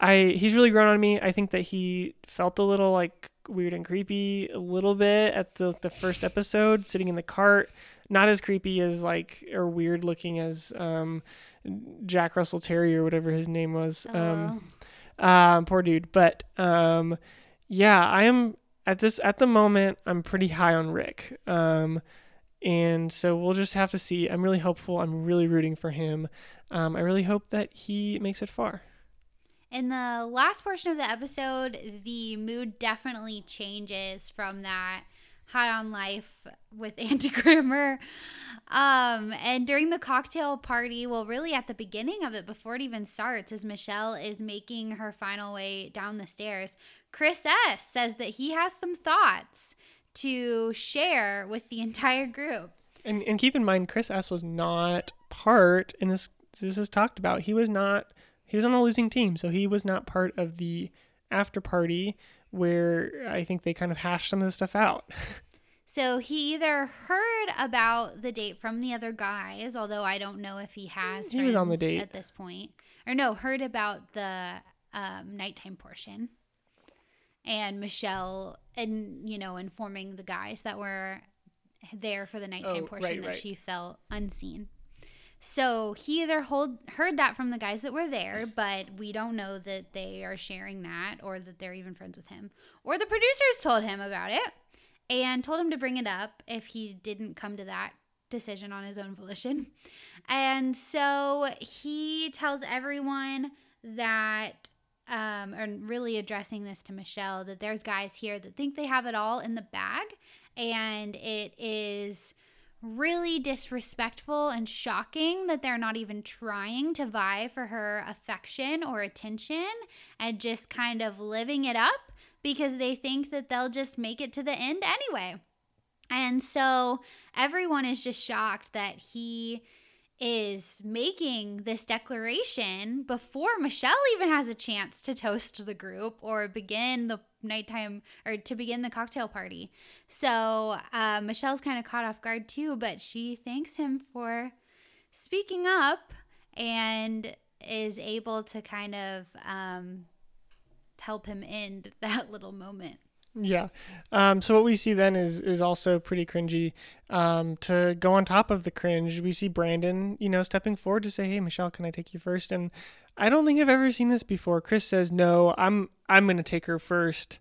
I he's really grown on me. I think that he felt a little like weird and creepy a little bit at the the first episode, sitting in the cart. Not as creepy as like or weird looking as um, Jack Russell Terrier, or whatever his name was. Um, um, poor dude. But um, yeah, I am at this at the moment. I'm pretty high on Rick. Um, and so we'll just have to see. I'm really hopeful. I'm really rooting for him. Um, I really hope that he makes it far. In the last portion of the episode, the mood definitely changes from that high on life with [laughs] Andy Grammer. Um, and during the cocktail party, well, really at the beginning of it, before it even starts, as Michelle is making her final way down the stairs, Chris S says that he has some thoughts to share with the entire group. And and keep in mind, Chris S was not part in this. This is talked about. He was not. He was on a losing team, so he was not part of the after party where I think they kind of hashed some of the stuff out. [laughs] So he either heard about the date from the other guys, although I don't know if he has. He was on the date. at this point, or no, heard about the um, nighttime portion, and Michelle, and you know, informing the guys that were there for the nighttime Oh, portion right, that right. she felt unseen. So he either hold, heard that from the guys that were there, but we don't know that they are sharing that or that they're even friends with him. Or the producers told him about it and told him to bring it up if he didn't come to that decision on his own volition. And so he tells everyone that, um, and really addressing this to Michelle, that there's guys here that think they have it all in the bag, and it is really disrespectful and shocking that they're not even trying to vie for her affection or attention and just kind of living it up because they think that they'll just make it to the end anyway. And so everyone is just shocked that he is making this declaration before Michelle even has a chance to toast the group or begin the nighttime or to begin the cocktail party. So uh, Michelle's kind of caught off guard too, but she thanks him for speaking up and is able to kind of um, help him end [laughs] that little moment. Yeah. Um, so what we see then is is also pretty cringy. Um, to go on top of the cringe, we see Brandon, you know, stepping forward to say, "Hey, Michelle, can I take you first? And I don't think I've ever seen this before. Chris says, "No, I'm I'm going to take her first.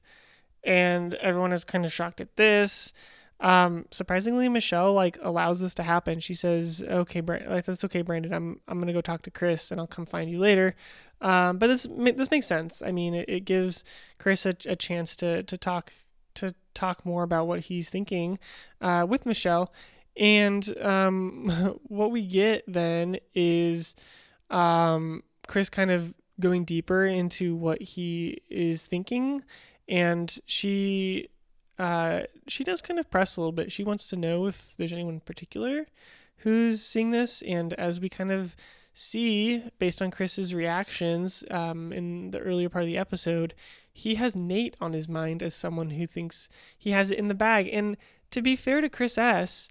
and everyone is kind of shocked at this. Um, surprisingly, Michelle like allows this to happen. She says, "Okay, like that's okay, Brandon. I'm I'm gonna go talk to Chris, and I'll come find you later." Um, but this this makes sense. I mean, it, it gives Chris a, a chance to to talk to talk more about what he's thinking uh, with Michelle, and um, [laughs] what we get then is um, Chris kind of going deeper into what he is thinking, and she uh, she does kind of press a little bit. She wants to know if there's anyone in particular who's seeing this, and as we kind of see based on Chris's reactions um, in the earlier part of the episode, he has Nate on his mind as someone who thinks he has it in the bag. And to be fair to Chris S,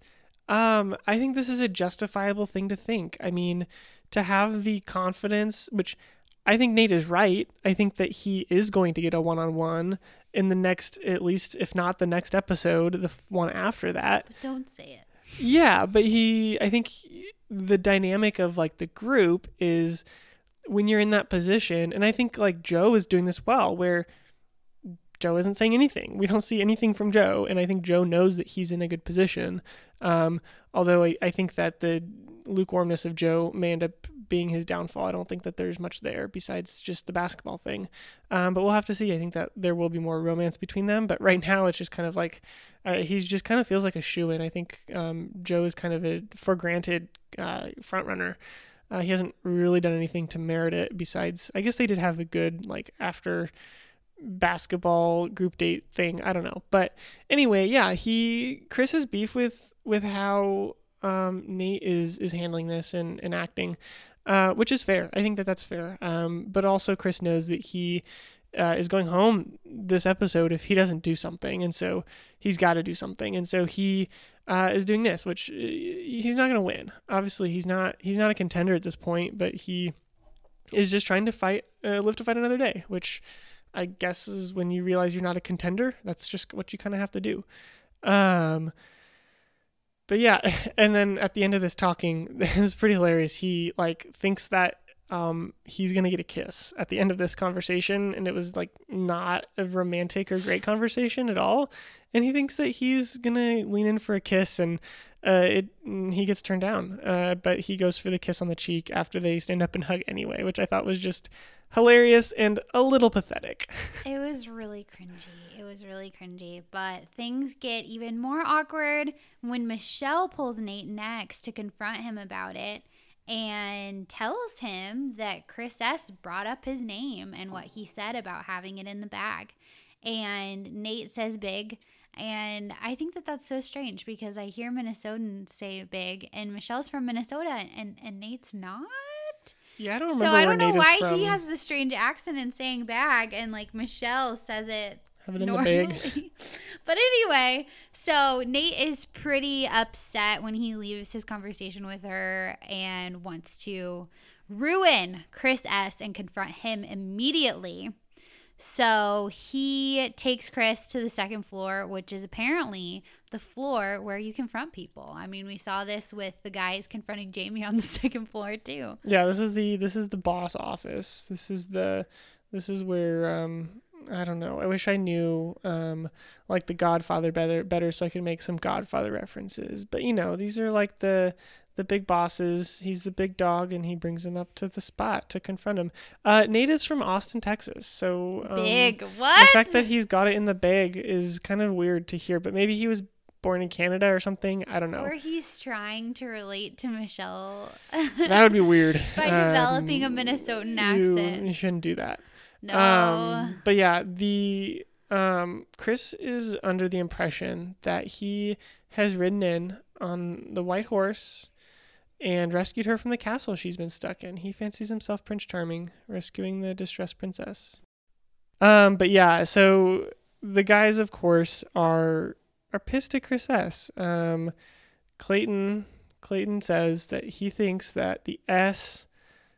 um, I think this is a justifiable thing to think. I mean, to have the confidence, which I think Nate is right. I think that he is going to get a one on one in the next, at least, if not the next episode, the one after that. But don't say it. Yeah, but he, I think he- the dynamic of like the group is when you're in that position, and I think like Joe is doing this well, where Joe isn't saying anything. We don't see anything from Joe, and I think Joe knows that he's in a good position. Um, although I, I think that the lukewarmness of Joe may end up being his downfall. I don't think that there's much there besides just the basketball thing. Um, but we'll have to see. I think that there will be more romance between them. But right now, it's just kind of like uh, he's just kind of feels like a shoe in. I think um, Joe is kind of a for granted uh, front runner. Uh, he hasn't really done anything to merit it besides, I guess they did have a good like after basketball group date thing. I don't know, but anyway, yeah, he Chris has beef with with how um, Nate is is handling this and, and acting uh, which is fair. I think that that's fair. Um, but also, Chris knows that he uh, is going home this episode if he doesn't do something, and so he's got to do something, and so he uh, is doing this, which uh, he's not going to win. Obviously, he's not he's not a contender at this point, but he is just trying to fight, uh, live to fight another day, which I guess is when you realize you're not a contender. That's just what you kind of have to do. Um, but yeah, [laughs] and then at the end of this talking, [laughs] it was pretty hilarious. He like thinks that um, he's gonna get a kiss at the end of this conversation, and it was like not a romantic or great conversation at all. And he thinks that he's gonna lean in for a kiss, and uh, it he gets turned down. Uh, but he goes for the kiss on the cheek after they stand up and hug anyway, which I thought was just hilarious and a little pathetic. [laughs] It was really cringy. It was really cringy. But things get even more awkward when Michelle pulls Nate next to confront him about it and tells him that Chris S brought up his name and what he said about having it in the bag. And Nate says big. And I think that that's so strange because I hear Minnesotans say big, and Michelle's from Minnesota, and, and Nate's not. Yeah, I don't remember. So I don't know Nate why he has the strange accent in saying bag, and like Michelle says it Have it in normally. the bag. [laughs] but anyway, so Nate is pretty upset when he leaves his conversation with her and wants to ruin Chris S and confront him immediately. So he takes Chris to the second floor, which is apparently the floor where you confront people. I mean, we saw this with the guys confronting Jamie on the [laughs] second floor too. Yeah, this is the this is the boss office. This is the this is where um I don't know. I wish I knew um like the Godfather better better so I could make some Godfather references. But you know, these are like the the big bosses. He's the big dog and he brings him up to the spot to confront him. Uh Nate is from Austin, Texas. So um, Big. The What? fact that he's got it in the bag is kind of weird to hear, but maybe he was born in Canada or something. I don't know. Or he's trying to relate to Michelle [laughs] That would be weird. [laughs] by Um, developing a Minnesotan you- accent. You shouldn't do that. No. Um, but yeah, the um, Chris is under the impression that he has ridden in on the white horse and rescued her from the castle she's been stuck in. He fancies himself Prince Charming, rescuing the distressed princess. Um, but yeah, so the guys, of course, are are pissed at Chris S. Um, Clayton Clayton says that he thinks that the S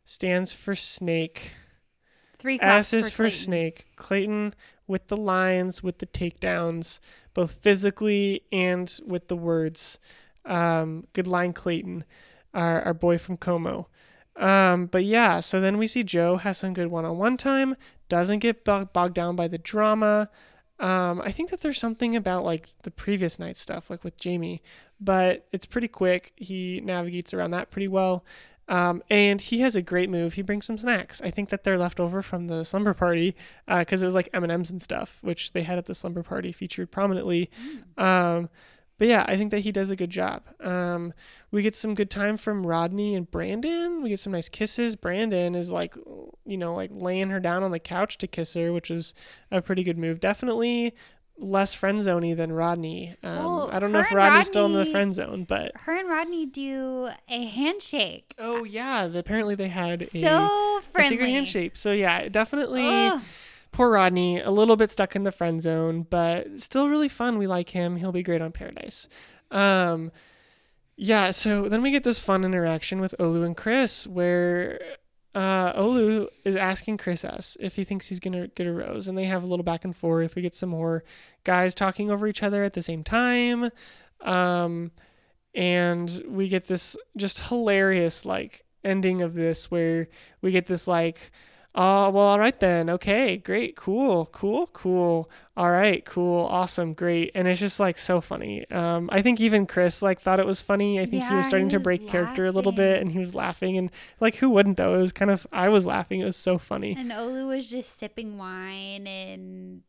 stands for snake. Three S is for, for, snake. Clayton with the lines, with the takedowns, both physically and with the words. Um, good line, Clayton, our, our boy from Como. Um, but yeah, so then we see Joe has some good one-on-one time, doesn't get bog- bogged down by the drama. Um, I think that there's something about like the previous night stuff, like with Jamie, but it's pretty quick. He navigates around that pretty well. Um, and he has a great move. He brings some snacks. I think that they're left over from the slumber party because it was like M and M's and stuff, which they had at the slumber party featured prominently. Um, but yeah, I think that he does a good job. Um, we get some good time from Rodney and Brandon. We get some nice kisses. Brandon is like, you know, like laying her down on the couch to kiss her, which is a pretty good move. Definitely less friend zoney than Rodney. Um, Well, I don't know if Rodney's still in the friend zone, but Her and Rodney do a handshake. oh yeah, the, apparently they had a, So a friendly. secret handshake. So yeah, definitely. Poor Rodney, a little bit stuck in the friend zone, but still really fun. We like him. He'll be great on Paradise. Um, yeah, so then we get this fun interaction with Olu and Chris where uh, Olu is asking Chris S if he thinks he's to get a rose, and they have a little back and forth. We get some more guys talking over each other at the same time. Um, and we get this just hilarious, like, ending of this where we get this, like, Oh, well, all right then. Okay, great, cool, cool, cool. All right, cool, awesome, great. And it's just like so funny. Um, I think even Chris like thought it was funny. I think he Yeah, was he starting to was break character a little bit, and he was laughing, and like who wouldn't though? It was kind of I was laughing. It was so funny. And Olu was just sipping wine and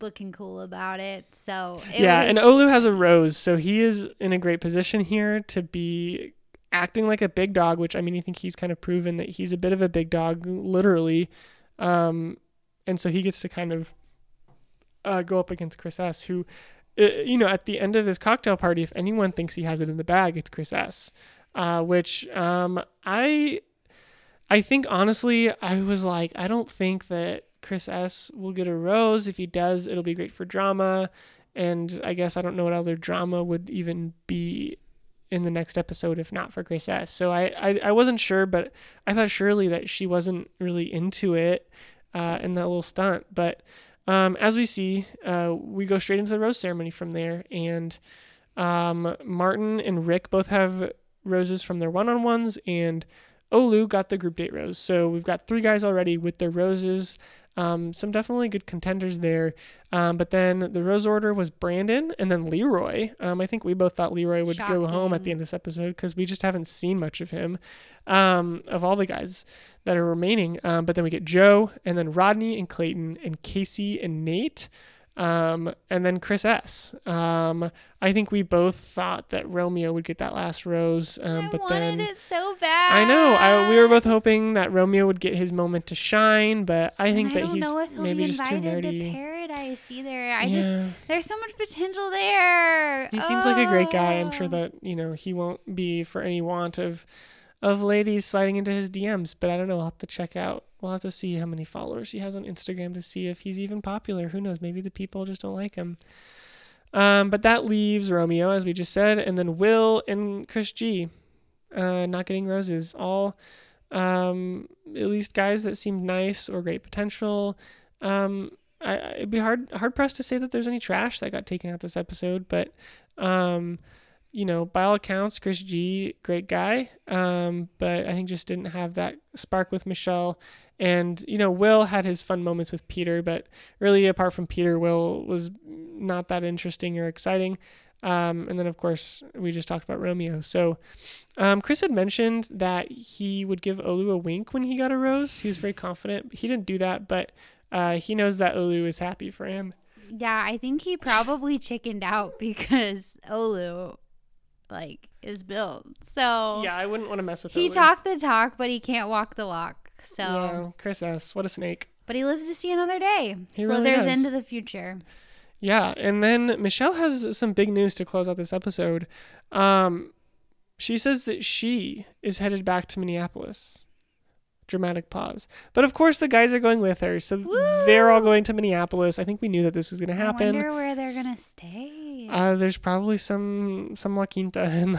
looking cool about it. So it yeah, was, and Olu has a rose, so he is in a great position here to be acting like a big dog. Which I mean, I think he's kind of proven that he's a bit of a big dog, literally. Um, and so he gets to kind of uh, go up against Chris S, who, uh, you know, at the end of this cocktail party, if anyone thinks he has it in the bag, it's Chris S. Uh, which um, I, I think honestly, I was like, I don't think that Chris S will get a rose. If he does, it'll be great for drama. And I guess I don't know what other drama would even be in the next episode if not for Chris S. So I, I, I wasn't sure, but I thought surely that she wasn't really into it uh, in that little stunt. But um, as we see, uh, we go straight into the rose ceremony from there. And um, Martin and Rick both have roses from their one on ones, and Olu got the group date rose. So we've got three guys already with their roses. Um, some definitely good contenders there. Um, but then the rose order was Brandon and then Leroy. Um, I think we both thought Leroy would go home at the end of this episode because we just haven't seen much of him um, of all the guys that are remaining. Um, but then we get Joe and then Rodney and Clayton and Casey and Nate. Um, and then Chris S. Um, I think we both thought that Romeo would get that last rose. Um, but wanted then it so bad. I know. I, we were both hoping that Romeo would get his moment to shine, but I think that he's maybe be just too nerdy. to paradise either. I just there's so much potential there. he seems like a great guy. I'm sure Oh. that you know he won't be for any want of of ladies sliding into his DMs. But I don't know. I'll have to check out. We'll have to see how many followers he has on Instagram to see if he's even popular. Who knows? Maybe the people just don't like him. Um, but that leaves Romeo, as we just said, and then Will and Chris G, uh, not getting roses. All, um, at least guys that seemed nice or great potential. Um, I, it'd be hard hard pressed to say that there's any trash that got taken out this episode, but um, you know, by all accounts, Chris G, great guy, um, but I think just didn't have that spark with Michelle. And you know, Will had his fun moments with Peter, but really, apart from Peter, Will was not that interesting or exciting. Um, and then, of course, we just talked about Romeo. So, um, Chris had mentioned that he would give Olu a wink when he got a rose. He was very confident. He didn't do that, but uh, he knows that Olu is happy for him. Yeah, I think he probably chickened out [laughs] because Olu like is built. So Yeah, I wouldn't want to mess with him. he talked the talk, but he can't walk the walk. So Yeah, Chris S. What a snake. but he lives to see another day. He so really there's does. into the future. Yeah, and then Michelle has some big news to close out this episode. Um, she says that she is headed back to Minneapolis. Dramatic pause. But of course, the guys are going with her, so they're all going to Minneapolis. I think we knew that this was going to happen. I wonder where they're gonna stay. Uh, there's probably some some La Quinta [laughs] in,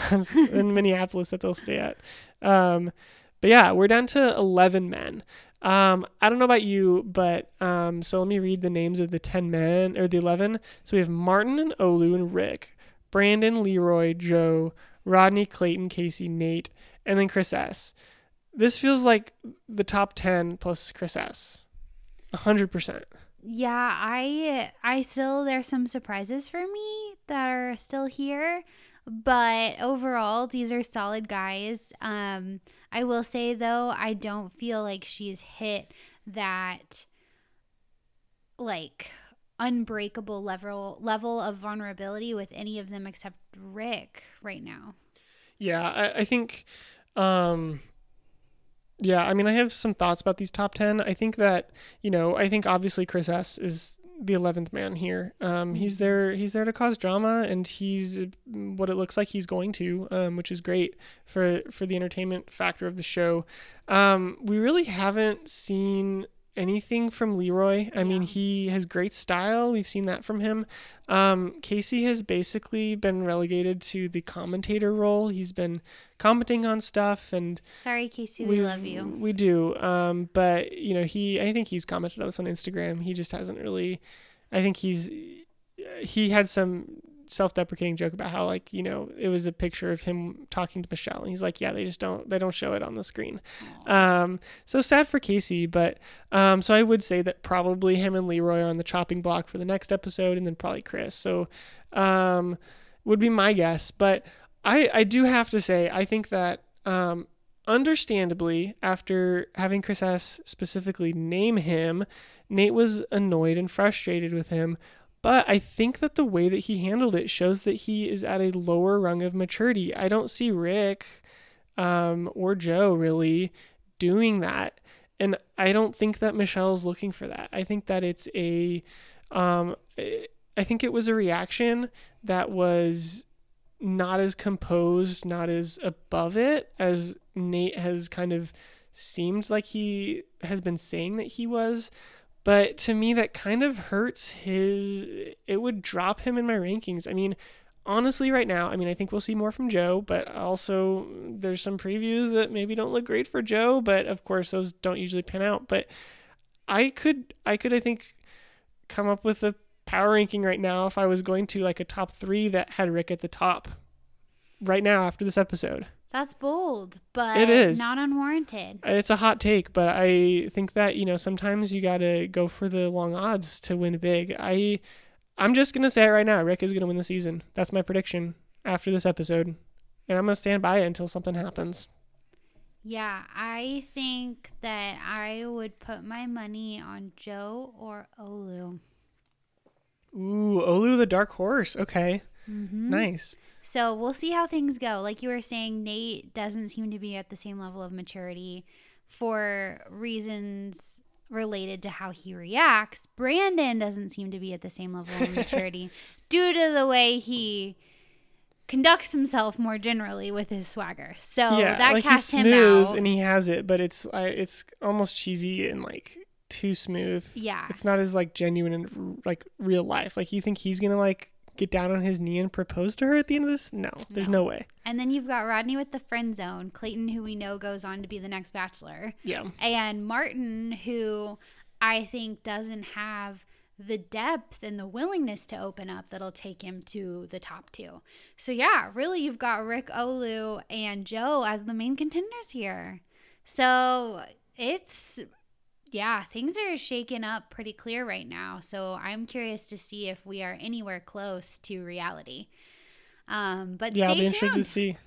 in [laughs] Minneapolis that they'll stay at. Um, but yeah, we're down to 11 men. Um, I don't know about you, but um, so let me read the names of the 10 men or the 11. So we have Martin and Olu and Rick, Brandon, Leroy, Joe, Rodney, Clayton, Casey, Nate, and then Chris S. This feels like the top 10 plus Chris S. 100%. yeah, I I still there's some surprises for me that are still here, but overall these are solid guys. Um I will say though, I don't feel like she's hit that like unbreakable level level of vulnerability with any of them except Rick right now. Yeah, I, I think, um, yeah, I mean, I have some thoughts about these top 10. I think that, you know, I think obviously Chris S is the 11th man here. Um, he's there, he's there to cause drama and he's what it looks like he's going to, um, which is great for, for the entertainment factor of the show. Um, we really haven't seen anything from Leroy. I mean, he has great style. We've seen that from him. Um, Casey has basically been relegated to the commentator role. He's been commenting on stuff and Sorry, Casey, we love you. We do. Um, but you know, he I think he's commented on this on Instagram. He just hasn't really I think he's he had some self-deprecating joke about how like you know it was a picture of him talking to Michelle, and he's like, yeah, they just don't they don't show it on the screen. Um, so sad for Casey, but um, so I would say that probably him and Leroy are on the chopping block for the next episode, and then probably Chris. So um, would be my guess, but I I do have to say I think that um, understandably after having Chris S specifically name him, Nate was annoyed and frustrated with him. But I think that the way that he handled it shows that he is at a lower rung of maturity. I don't see Rick um, or Joe really doing that. And I don't think that Michelle is looking for that. I think that it's a, um, I think it was a reaction that was not as composed, not as above it as Nate has kind of seemed like he has been saying that he was. But to me, that kind of hurts his. It would drop him in my rankings. I mean, honestly, right now, I mean, I think we'll see more from Joe, but also there's some previews that maybe don't look great for Joe, but of course, those don't usually pan out. But I could, I could, I think, come up with a power ranking right now if I was going to like a top three that had Rick at the top right now after this episode. That's bold, but It is. not unwarranted. It's a hot take, but I think that, you know, sometimes you got to go for the long odds to win big. I I'm just going to say it right now. Rick is going to win the season. That's my prediction after this episode. And I'm going to stand by it until something happens. Yeah, I think that I would put my money on Joe or Olu. Ooh, Olu the dark horse. Okay. Mm-hmm. Nice. So we'll see how things go. Like you were saying, Nate doesn't seem to be at the same level of maturity for reasons related to how he reacts. Brandon doesn't seem to be at the same level of [laughs] maturity due to the way he conducts himself more generally with his swagger. So yeah, that like he's casts him out. and he has it, but it's I it's almost cheesy and like too smooth. yeah. It's not as like genuine and like real life. Like you think he's gonna like get down on his knee and propose to her at the end of this? No, there's No. no, way. And then you've got Rodney with the friend zone, Clayton, who we know goes on to be the next bachelor. Yeah. and Martin, who I think doesn't have the depth and the willingness to open up that'll take him to the top two. So, yeah, really, you've got Rick Olu and Joe as the main contenders here. So, it's, yeah, things are shaking up pretty clear right now. So, I'm curious to see if we are anywhere close to reality. Um, but Yeah, I'll stay be interested tuned. to see.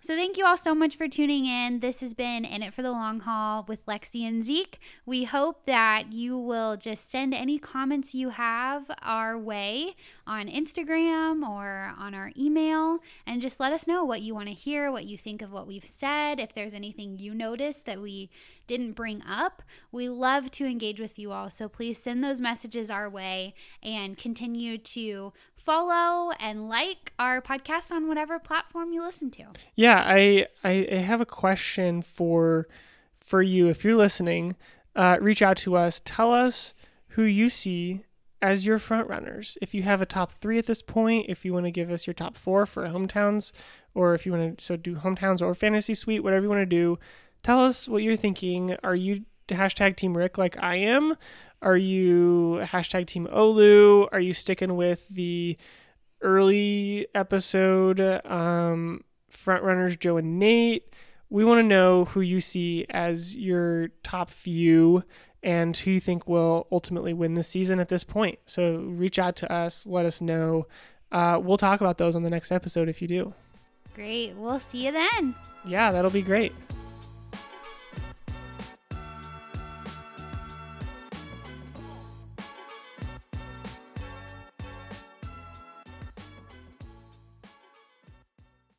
So thank you all so much for tuning in. This has been In It for the Long Haul with Lexi and Zeke. We hope that you will just send any comments you have our way on Instagram or on our email and just let us know what you want to hear, what you think of what we've said, if there's anything you noticed that we didn't bring up. We love to engage with you all. So please send those messages our way and continue to follow and like our podcast on whatever platform you listen to. Yeah, I I I have a question for for you if you're listening. Uh, reach out to us. Tell us who you see as your front runners. If you have a top three at this point, if you want to give us your top four for hometowns, or if you want to so do hometowns or fantasy suite, whatever you want to do, tell us what you're thinking. Are you hashtag Team Rick like I am? Are you hashtag Team Olu? Are you sticking with the early episode um, front runners Joe and Nate? We want to know who you see as your top few and who you think will ultimately win this season at this point. So reach out to us, let us know. Uh, we'll talk about those on the next episode if you do. Great. We'll see you then. Yeah, that'll be great.